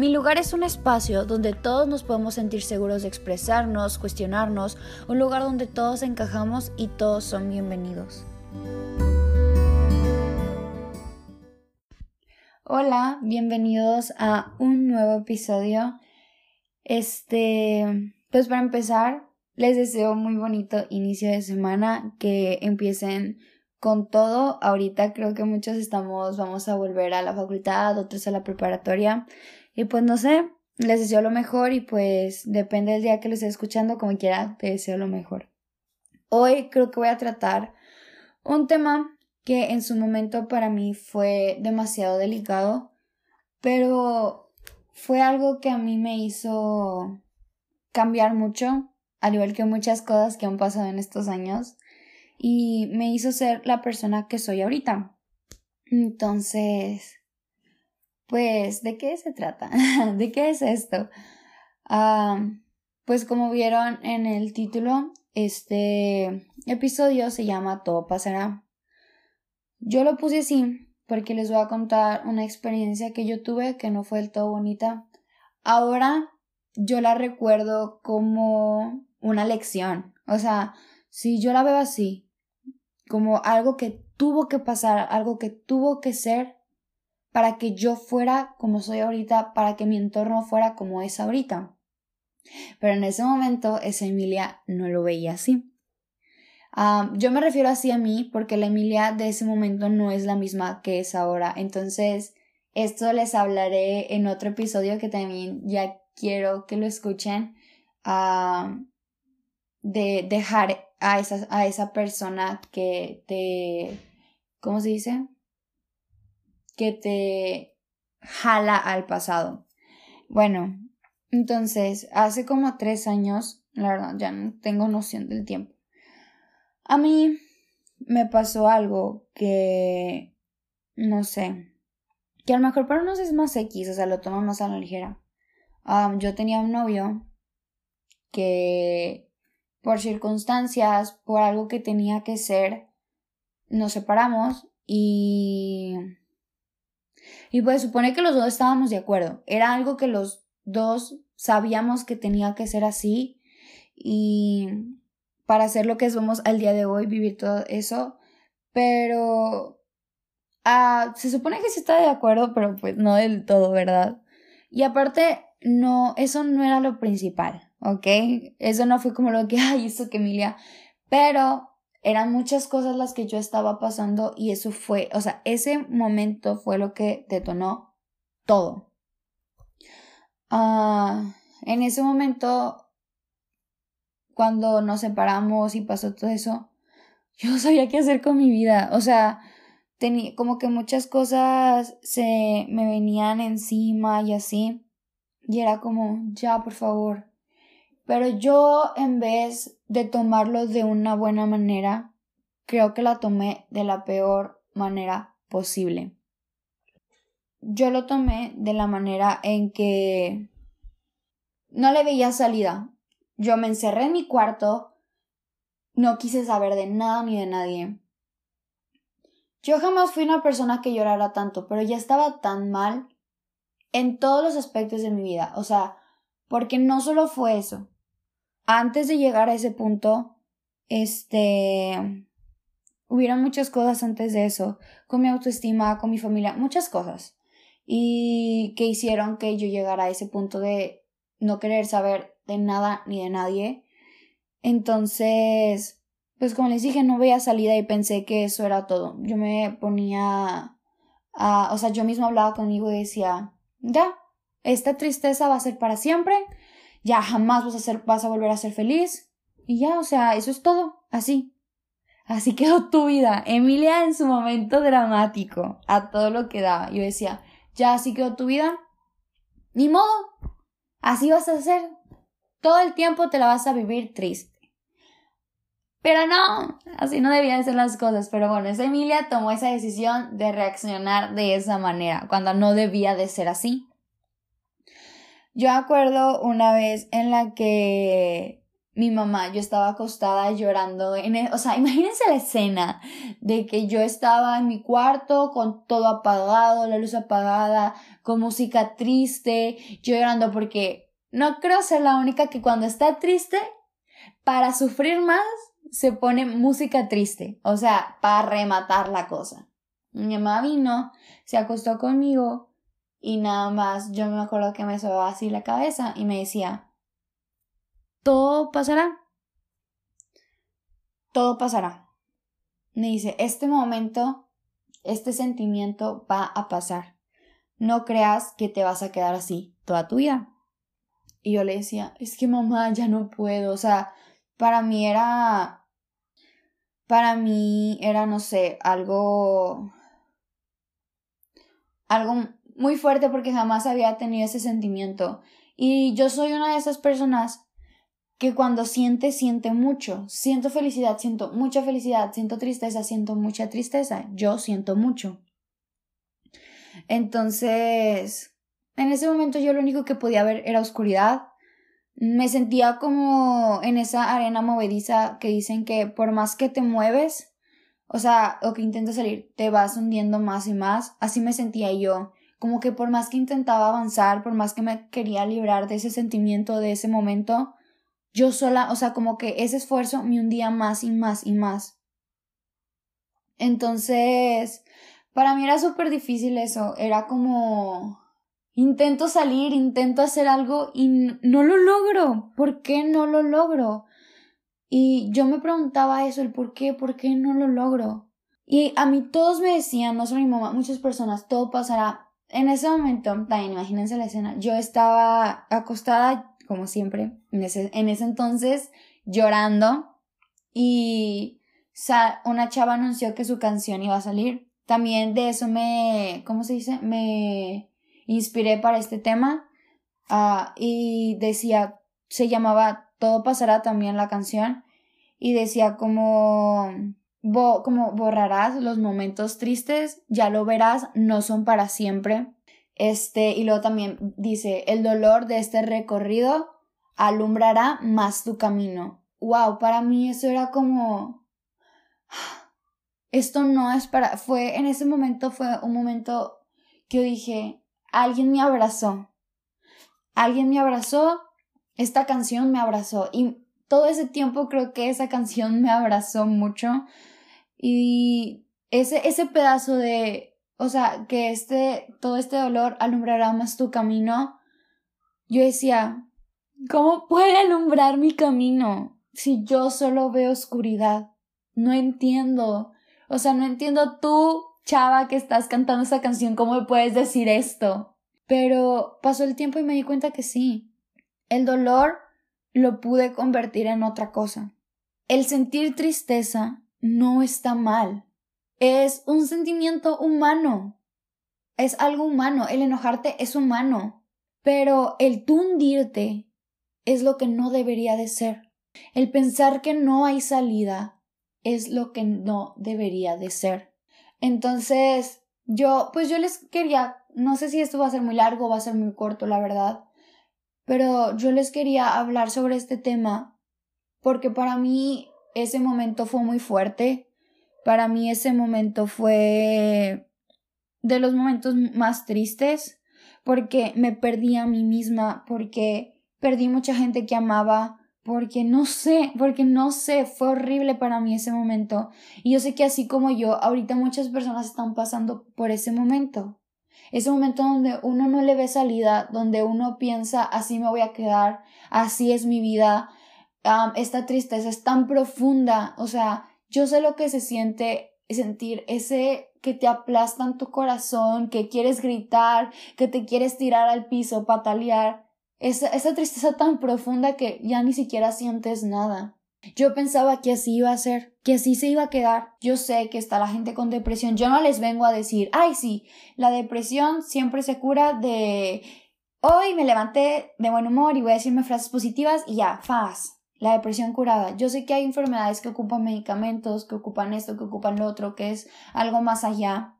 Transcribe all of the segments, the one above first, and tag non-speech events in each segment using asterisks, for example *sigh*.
Mi lugar es un espacio donde todos nos podemos sentir seguros de expresarnos, cuestionarnos, un lugar donde todos encajamos y todos son bienvenidos. Hola, bienvenidos a un nuevo episodio. Este, pues para empezar, les deseo muy bonito inicio de semana, que empiecen con todo. Ahorita creo que muchos estamos, vamos a volver a la facultad, otros a la preparatoria. Y pues no sé, les deseo lo mejor y pues depende del día que lo esté escuchando, como quiera, te deseo lo mejor. Hoy creo que voy a tratar un tema que en su momento para mí fue demasiado delicado, pero fue algo que a mí me hizo cambiar mucho, al igual que muchas cosas que han pasado en estos años, y me hizo ser la persona que soy ahorita. Entonces, pues, ¿de qué se trata? *laughs* ¿De qué es esto? pues como vieron en el título, este episodio se llama Todo pasará. Yo lo puse así porque les voy a contar una experiencia que yo tuve que no fue del todo bonita. Ahora yo la recuerdo como una lección. O sea, si yo la veo así, como algo que tuvo que pasar, algo que tuvo que ser, para que yo fuera como soy ahorita, para que mi entorno fuera como es ahorita. Pero en ese momento esa Emilia no lo veía así. Ah, yo me refiero así a mí porque la Emilia de ese momento no es la misma que es ahora. Entonces, esto les hablaré en otro episodio que también ya quiero que lo escuchen. Ah, de dejar a esa, a esa persona que te. ¿Cómo se dice? Que te jala al pasado. Bueno, entonces, hace como tres años, la verdad, ya no tengo noción del tiempo. A mí me pasó algo que, no sé, que a lo mejor para unos es más X, o sea, lo toman más a la ligera. yo tenía un novio que por circunstancias, por algo que tenía que ser, nos separamos y y pues supone que los dos estábamos de acuerdo. Era algo que los dos sabíamos que tenía que ser así y para hacer lo que somos al día de hoy, vivir todo eso. Pero ah, se supone que sí está de acuerdo, pero pues no del todo, ¿verdad? Y aparte, no, eso no era lo principal, ¿ok? Eso no fue como lo que, *laughs* ay, hizo que Emilia. Pero eran muchas cosas las que yo estaba pasando y eso fue, o sea, ese momento fue lo que detonó todo. Ah, en ese momento, cuando nos separamos y pasó todo eso, yo sabía qué hacer con mi vida. O sea, tenía como que muchas cosas se me venían encima y así. Y era como, ya, por favor, pero yo, en vez de tomarlo de una buena manera, creo que la tomé de la peor manera posible. Yo lo tomé de la manera en que no le veía salida. Yo me encerré en mi cuarto, no quise saber de nada ni de nadie. Yo jamás fui una persona que llorara tanto, pero ya estaba tan mal en todos los aspectos de mi vida. O sea, porque no solo fue eso antes de llegar a ese punto, este, hubieron muchas cosas antes de eso, con mi autoestima, con mi familia, muchas cosas, y que hicieron que yo llegara a ese punto de no querer saber de nada ni de nadie. Entonces, pues como les dije, no veía salida y pensé que eso era todo. Yo me ponía a, o sea, yo mismo hablaba conmigo y decía, ya, esta tristeza va a ser para siempre, ya jamás vas a, ser, vas a volver a ser feliz. Y ya, o sea, eso es todo, así. Así quedó tu vida. Emilia en su momento dramático, a todo lo que daba. Yo decía, ya así quedó tu vida. Ni modo. Así vas a hacer. Todo el tiempo te la vas a vivir triste. Pero no, así no debían ser las cosas. Pero bueno, esa Emilia tomó esa decisión de reaccionar de esa manera, cuando no debía de ser así. Yo acuerdo una vez en la que mi mamá, yo estaba acostada llorando, en e, o sea, imagínense la escena de que yo estaba en mi cuarto con todo apagado, la luz apagada, con música triste, yo llorando porque no creo ser la única que cuando está triste, para sufrir más, se pone música triste, o sea, para rematar la cosa. Mi mamá vino, se acostó conmigo y nada más yo me acuerdo que me sobaba así la cabeza y me decía, todo pasará. Todo pasará. Me dice, este momento, este sentimiento va a pasar. No creas que te vas a quedar así toda tu vida. Y yo le decía, es que mamá, ya no puedo. O sea, para mí era, para mí era, no sé, algo, algo muy fuerte porque jamás había tenido ese sentimiento. Y yo soy una de esas personas que cuando siente, siente mucho. Siento felicidad, siento mucha felicidad, siento tristeza, siento mucha tristeza. Yo siento mucho. Entonces, en ese momento yo lo único que podía ver era oscuridad. Me sentía como en esa arena movediza que dicen que por más que te mueves, o sea, o que intentas salir, te vas hundiendo más y más. Así me sentía yo. Como que por más que intentaba avanzar, por más que me quería librar de ese sentimiento, de ese momento, yo sola, o sea, como que ese esfuerzo me hundía más y más y más. Entonces, para mí era súper difícil eso, era como intento salir, intento hacer algo y no lo logro. ¿Por qué no lo logro? Y yo me preguntaba eso, el por qué, por qué no lo logro. Y a mí todos me decían, no solo mi mamá, muchas personas, todo pasará. En ese momento, también imagínense la escena, yo estaba acostada como siempre, en ese, en ese entonces llorando y una chava anunció que su canción iba a salir. También de eso me, ¿cómo se dice? Me inspiré para este tema uh, y decía, se llamaba Todo pasará también la canción y decía como, como borrarás los momentos tristes, ya lo verás, no son para siempre. Este, y luego también dice, el dolor de este recorrido alumbrará más tu camino. Wow, para mí eso era como esto no es para fue en ese momento fue un momento que dije, alguien me abrazó. Alguien me abrazó, esta canción me abrazó y todo ese tiempo creo que esa canción me abrazó mucho y ese ese pedazo de o sea, que este, todo este dolor alumbrará más tu camino. Yo decía, ¿cómo puede alumbrar mi camino si yo solo veo oscuridad? No entiendo. O sea, no entiendo tú, chava, que estás cantando esa canción, ¿cómo me puedes decir esto? Pero pasó el tiempo y me di cuenta que sí. El dolor lo pude convertir en otra cosa. El sentir tristeza no está mal es un sentimiento humano. Es algo humano. El enojarte es humano. Pero el tú hundirte es lo que no debería de ser. El pensar que no hay salida es lo que no debería de ser. Entonces, yo, pues yo les quería, no sé si esto va a ser muy largo o va a ser muy corto, la verdad, pero yo les quería hablar sobre este tema porque para mí ese momento fue muy fuerte para mí ese momento fue de los momentos más tristes porque me perdí a mí misma, porque perdí mucha gente que amaba, porque no sé, porque no sé, fue horrible para mí ese momento. Y yo sé que así como yo, ahorita muchas personas están pasando por ese momento. Ese momento donde uno no le ve salida, donde uno piensa, así me voy a quedar, así es mi vida, esta tristeza es tan profunda, o sea, yo sé lo que se siente sentir ese que te aplastan tu corazón, que quieres gritar, que te quieres tirar al piso, patalear. Esa, esa tristeza tan profunda que ya ni siquiera sientes nada. Yo pensaba que así iba a ser, que así se iba a quedar. Yo sé que está la gente con depresión. Yo no les vengo a decir, ay, sí, la depresión siempre se cura de hoy me levanté de buen humor y voy a decirme frases positivas y ya, faz la depresión curada. Yo sé que hay enfermedades que ocupan medicamentos, que ocupan esto, que ocupan lo otro, que es algo más allá.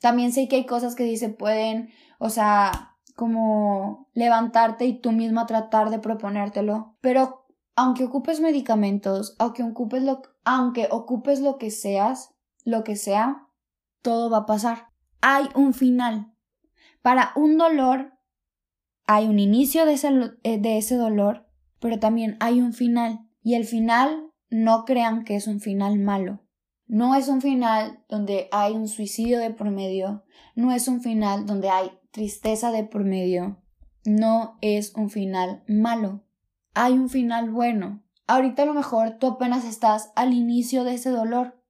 También sé que hay cosas que sí se pueden, o sea, como levantarte y tú misma tratar de proponértelo. Pero aunque ocupes medicamentos, aunque ocupes lo, aunque ocupes lo que seas, lo que sea, todo va a pasar. Hay un final. Para un dolor, hay un inicio de ese, eh, de ese dolor, pero también hay un final. Y el final, no crean que es un final malo. No es un final donde hay un suicidio de por medio, no es un final donde hay tristeza de por medio, no es un final malo hay un final bueno. Ahorita a lo mejor tú apenas estás al inicio de ese dolor.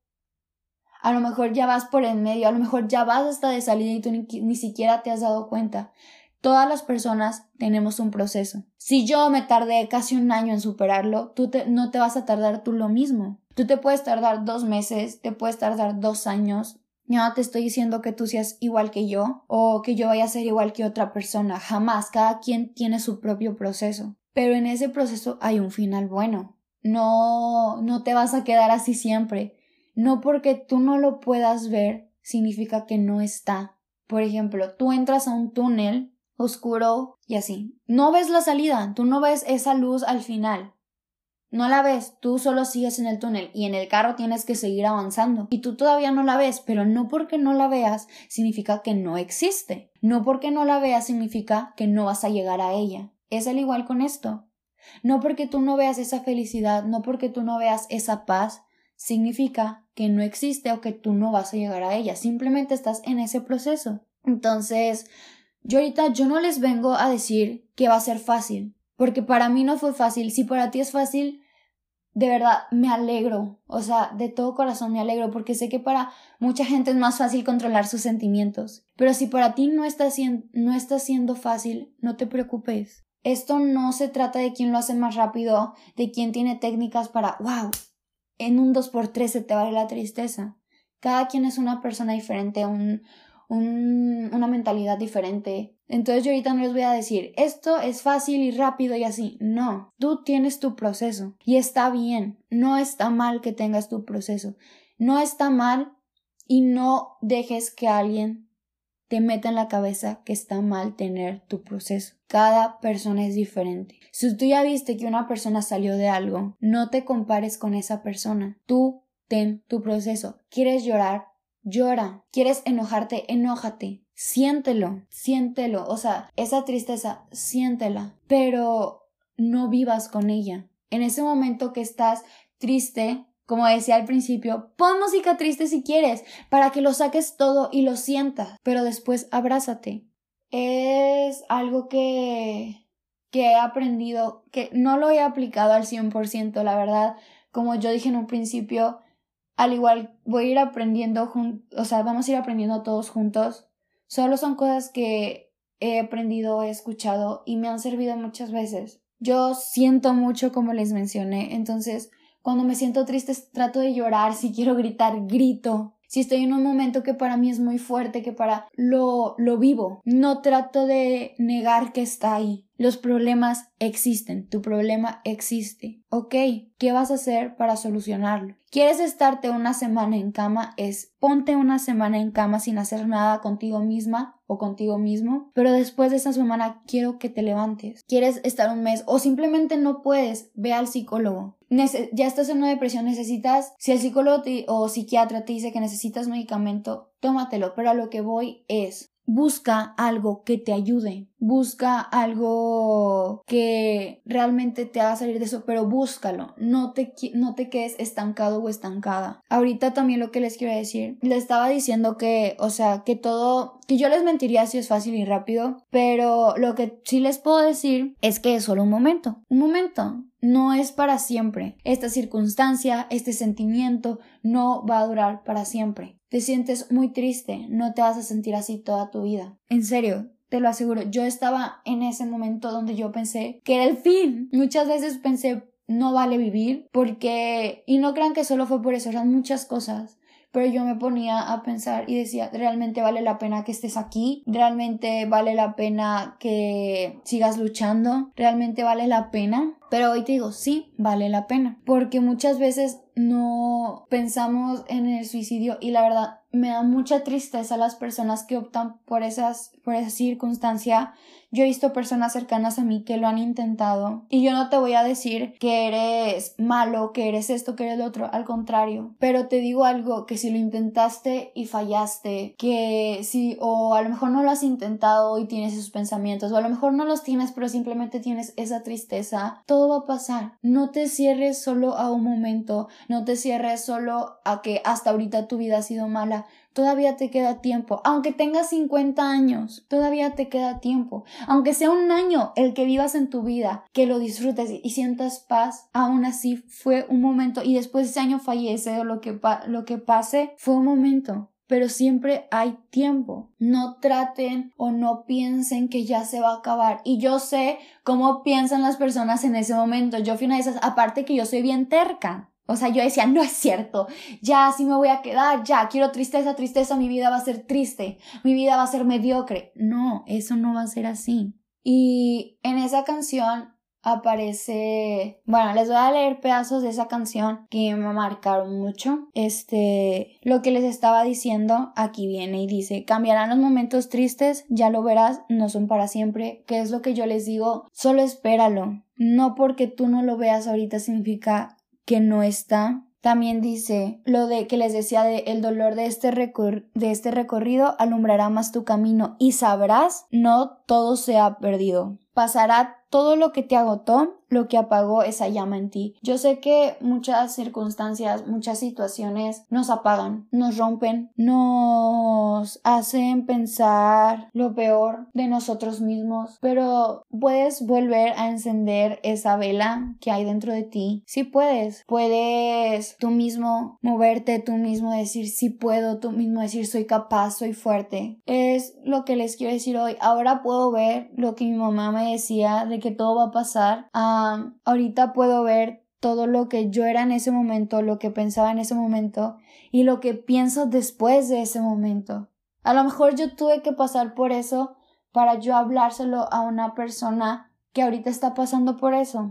A lo mejor ya vas por en medio, a lo mejor ya vas hasta de salida y tú ni, siquiera te has dado cuenta. Todas las personas tenemos un proceso. Si yo me tardé casi un año en superarlo, tú no te vas a tardar tú lo mismo. Tú te puedes tardar dos meses, te puedes tardar dos años. No te estoy diciendo que tú seas igual que yo o que yo vaya a ser igual que otra persona. Jamás. Cada quien tiene su propio proceso pero en ese proceso hay un final bueno. No, no te vas a quedar así siempre. No porque tú no lo puedas ver significa que no está. Por ejemplo, tú entras a un túnel oscuro y así. No ves la salida, tú no ves esa luz al final. No la ves, tú solo sigues en el túnel y en el carro tienes que seguir avanzando. Y tú todavía no la ves, pero no porque no la veas significa que no existe. No porque no la veas significa que no vas a llegar a ella. Es al igual con esto. No porque tú no veas esa felicidad, no porque tú no veas esa paz, significa que no existe o que tú no vas a llegar a ella. Simplemente estás en ese proceso. Entonces, yo ahorita yo no les vengo a decir que va a ser fácil, porque para mí no fue fácil. Si para ti es fácil, de verdad me alegro, o sea, de todo corazón me alegro, porque sé que para mucha gente es más fácil controlar sus sentimientos. Pero si para ti no está, no está siendo fácil, no te preocupes. Esto no se trata de quién lo hace más rápido, de quién tiene técnicas para, wow, en un 2x3 se te vale la tristeza. Cada quien es una persona diferente, un, un, una mentalidad diferente. Entonces yo ahorita no les voy a decir, esto es fácil y rápido y así. No, tú tienes tu proceso y está bien. No está mal que tengas tu proceso. No está mal y no dejes que alguien te meta en la cabeza que está mal tener tu proceso. Cada persona es diferente. Si tú ya viste que una persona salió de algo, no te compares con esa persona. Tú ten tu proceso. ¿Quieres llorar? Llora. ¿Quieres enojarte? Enójate. Siéntelo, siéntelo. O sea, esa tristeza, siéntela. Pero no vivas con ella. En ese momento que estás triste, como decía al principio, pon música triste si quieres, para que lo saques todo y lo sientas, pero después abrázate. Es algo que, que he aprendido, que no lo he aplicado al 100%, la verdad. Como yo dije en un principio, al igual voy a ir aprendiendo, o sea, vamos a ir aprendiendo todos juntos. Solo son cosas que he aprendido, he escuchado y me han servido muchas veces. Yo siento mucho como les mencioné, entonces cuando me siento triste trato de llorar, si quiero gritar, grito. Si estoy en un momento que para mí es muy fuerte, que para lo, lo vivo, no trato de negar que está ahí. Los problemas existen, tu problema existe. Ok, ¿qué vas a hacer para solucionarlo? ¿Quieres estarte una semana en cama? Es ponte una semana en cama sin hacer nada contigo misma o contigo mismo, pero después de esa semana quiero que te levantes. ¿Quieres estar un mes o simplemente no puedes? Ve al psicólogo. ya estás en una depresión, necesitas, si el psicólogo o psiquiatra te dice que necesitas medicamento, tómatelo, pero a lo que voy es, busca algo que te ayude, busca algo que realmente te haga salir de eso, pero búscalo, no te, no te quedes estancado o estancada. Ahorita también lo que les quiero decir, les estaba diciendo que, o sea, que todo, que yo les mentiría si es fácil y rápido, pero lo que sí les puedo decir es que es solo un momento, un momento, no es para siempre. Esta circunstancia, este sentimiento no va a durar para siempre. Te sientes muy triste, no te vas a sentir así toda tu vida. En serio, te lo aseguro, yo estaba en ese momento donde yo pensé que era el fin. Muchas veces pensé, no vale vivir, porque... Y no crean que solo fue por eso, eran muchas cosas pero yo me ponía a pensar y decía, realmente vale la pena que estés aquí, realmente vale la pena que sigas luchando, realmente vale la pena. Pero hoy te digo, sí, vale la pena, porque muchas veces no pensamos en el suicidio y la verdad me da mucha tristeza las personas que optan por esas por esa circunstancia Yo he visto personas cercanas a mí que lo han intentado y yo no te voy a decir que eres malo, que eres esto, que eres lo otro, al contrario. Pero te digo algo, que si lo intentaste y fallaste, que si o a lo mejor no lo has intentado y tienes esos pensamientos, o a lo mejor no los tienes pero simplemente tienes esa tristeza, todo va a pasar. No te cierres solo a un momento, no te cierres solo a que hasta ahorita tu vida ha sido mala todavía te queda tiempo. Aunque tengas 50 años, todavía te queda tiempo. Aunque sea un año el que vivas en tu vida, que lo disfrutes y sientas paz, aún así fue un momento y después ese año fallece o lo que, lo que pase, fue un momento pero siempre hay tiempo. No traten o no piensen que ya se va a acabar. Y yo sé cómo piensan las personas en ese momento. Yo fui una de esas, aparte que yo soy bien terca. O sea, yo decía, no es cierto, ya así me voy a quedar, ya quiero tristeza, tristeza, mi vida va a ser triste, mi vida va a ser mediocre. No, eso no va a ser así. Y en esa canción aparece, bueno, les voy a leer pedazos de esa canción que me marcaron mucho. Este, lo que les estaba diciendo aquí viene y dice, cambiarán los momentos tristes, ya lo verás, no son para siempre. ¿Qué es lo que yo les digo? Solo espéralo. No porque tú no lo veas ahorita significa que no está. También dice lo de que les decía de el dolor de este, de este recorrido alumbrará más tu camino y sabrás no todo se ha perdido. Pasará todo lo que te agotó, lo que apagó esa llama en ti. Yo sé que muchas circunstancias, muchas situaciones nos apagan, nos rompen, nos hacen pensar lo peor de nosotros mismos, pero puedes volver a encender esa vela que hay dentro de ti. Si puedes, puedes tú mismo moverte, tú mismo decir si puedo, tú mismo decir soy capaz, soy fuerte. Es lo que les quiero decir hoy. Ahora puedo ver lo que mi mamá me decía de que todo va a pasar. Ahorita puedo ver todo lo que yo era en ese momento, lo que pensaba en ese momento y lo que pienso después de ese momento. A lo mejor yo tuve que pasar por eso para yo hablárselo a una persona que ahorita está pasando por eso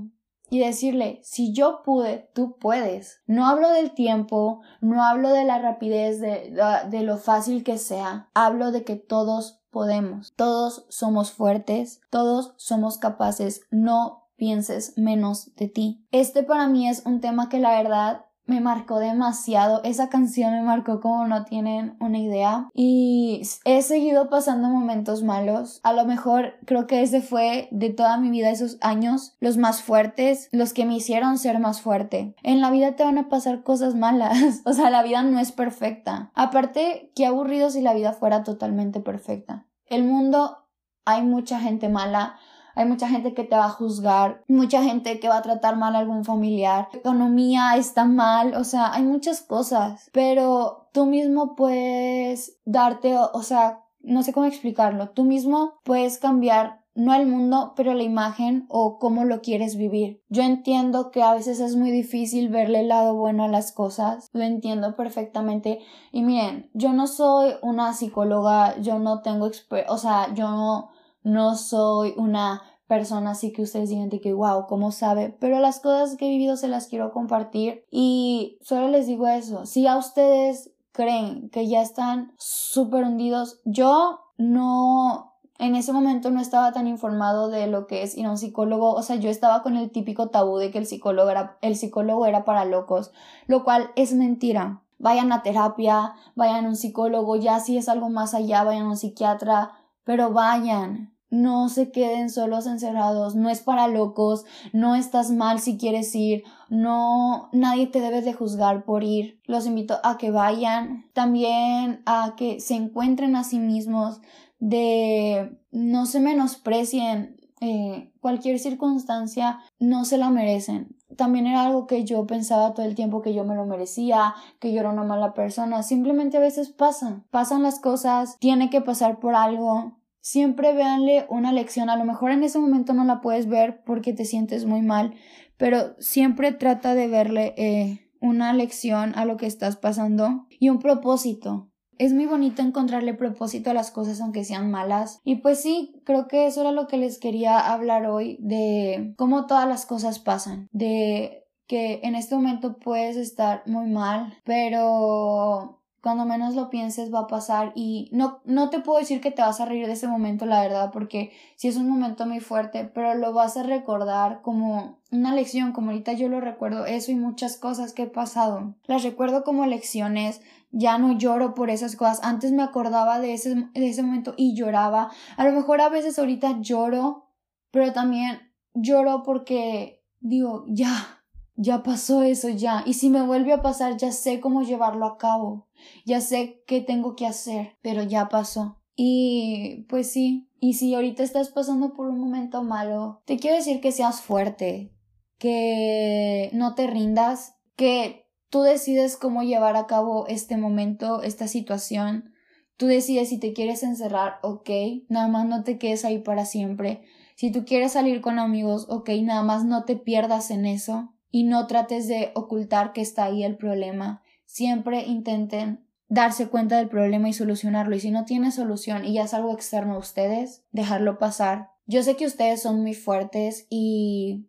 y decirle, si yo pude, tú puedes. No hablo del tiempo, no hablo de la rapidez, de, de, lo fácil que sea, hablo de que todos podemos. Todos somos fuertes, todos somos capaces, no pienses menos de ti. Este para mí es un tema que la verdad me marcó demasiado. Esa canción me marcó como no tienen una idea. Y he seguido pasando momentos malos. A lo mejor creo que ese fue de toda mi vida esos años los más fuertes, los que me hicieron ser más fuerte. En la vida te van a pasar cosas malas. *laughs* o sea, la vida no es perfecta. Aparte, qué aburrido si la vida fuera totalmente perfecta. El mundo hay mucha gente mala, hay mucha gente que te va a juzgar, mucha gente que va a tratar mal a algún familiar, la economía está mal, o sea, hay muchas cosas, pero tú mismo puedes darte, o sea, no sé cómo explicarlo, tú mismo puedes cambiar no el mundo, pero la imagen o cómo lo quieres vivir. Yo entiendo que a veces es muy difícil verle el lado bueno a las cosas, lo entiendo perfectamente. Y miren, yo no soy una psicóloga, yo no tengo, o sea, yo no no soy una persona así que ustedes digan de que wow, ¿cómo sabe? Pero las cosas que he vivido se las quiero compartir y solo les digo eso. Si a ustedes creen que ya están súper hundidos, yo no en ese momento no estaba tan informado de lo que es ir a un psicólogo, o sea, yo estaba con el típico tabú de que el psicólogo era, el psicólogo era para locos, lo cual es mentira. Vayan a terapia, vayan a un psicólogo, ya si es algo más allá, vayan a un psiquiatra, pero vayan, no se queden solos encerrados, no es para locos, no estás mal si quieres ir, no, nadie te debe de juzgar por ir. Los invito a que vayan, también a que se encuentren a sí mismos, de no se menosprecien, eh, cualquier circunstancia no se la merecen. También era algo que yo pensaba todo el tiempo que yo me lo merecía, que yo era una mala persona. Simplemente a veces pasan, pasan las cosas, tiene que pasar por algo siempre véanle una lección. A lo mejor en ese momento no la puedes ver porque te sientes muy mal, pero siempre trata de verle eh, una lección a lo que estás pasando y un propósito. Es muy bonito encontrarle propósito a las cosas aunque sean malas. Y pues sí, creo que eso era lo que les quería hablar hoy de cómo todas las cosas pasan, de que en este momento puedes estar muy mal, pero cuando menos lo pienses va a pasar. Y no, no te puedo decir que te vas a reír de ese momento, la verdad, porque sí es un momento muy fuerte, pero lo vas a recordar como una lección, como ahorita yo lo recuerdo, eso y muchas cosas que he pasado. Las recuerdo como lecciones, ya no lloro por esas cosas, antes me acordaba de ese, de ese momento y lloraba, a lo mejor a veces ahorita lloro, pero también lloro porque digo, ya, ya pasó eso ya, y si me vuelve a pasar ya sé cómo llevarlo a cabo, ya sé qué tengo que hacer, pero ya pasó. Y pues sí, y si ahorita estás pasando por un momento malo, te quiero decir que seas fuerte, que no te rindas, que tú decides cómo llevar a cabo este momento, esta situación. Tú decides si te quieres encerrar, ok, nada más no te quedes ahí para siempre. Si tú quieres salir con amigos, ok, nada más no te pierdas en eso y no trates de ocultar que está ahí el problema. Siempre intenten darse cuenta del problema y solucionarlo. Y si no tiene solución y ya es algo externo a ustedes, dejarlo pasar. Yo sé que ustedes son muy fuertes y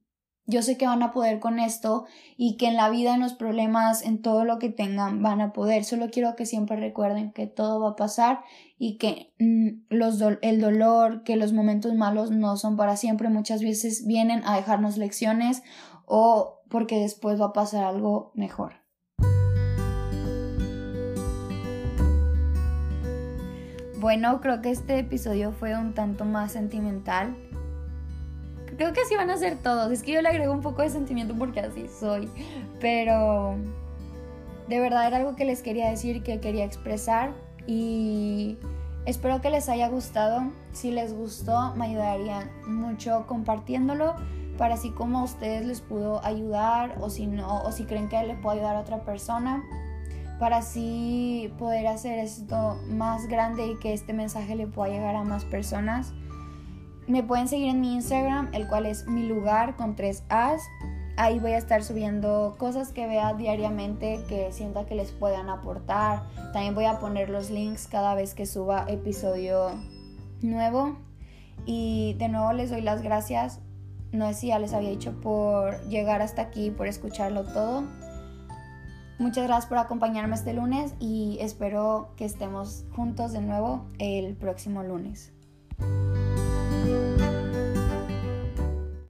yo sé que van a poder con esto y que en la vida, en los problemas, en todo lo que tengan, van a poder. Solo quiero que siempre recuerden que todo va a pasar y que mm, los el dolor, que los momentos malos no son para siempre. Muchas veces vienen a dejarnos lecciones o porque después va a pasar algo mejor. Bueno, creo que este episodio fue un tanto más sentimental. Creo que así van a ser todos. Es que yo le agrego un poco de sentimiento porque así soy. Pero de verdad era algo que les quería decir, que quería expresar. Y espero que les haya gustado. Si les gustó, me ayudarían mucho compartiéndolo para así como a ustedes les pudo ayudar o si no, o si creen que les puede ayudar a otra persona, para así poder hacer esto más grande y que este mensaje le pueda llegar a más personas. Me pueden seguir en mi Instagram, el cual es mi lugar con tres As. Ahí voy a estar subiendo cosas que vea diariamente que sienta que les puedan aportar. También voy a poner los links cada vez que suba episodio nuevo. Y de nuevo les doy las gracias no sé si ya les había dicho por llegar hasta aquí, por escucharlo todo. Muchas gracias por acompañarme este lunes y espero que estemos juntos de nuevo el próximo lunes.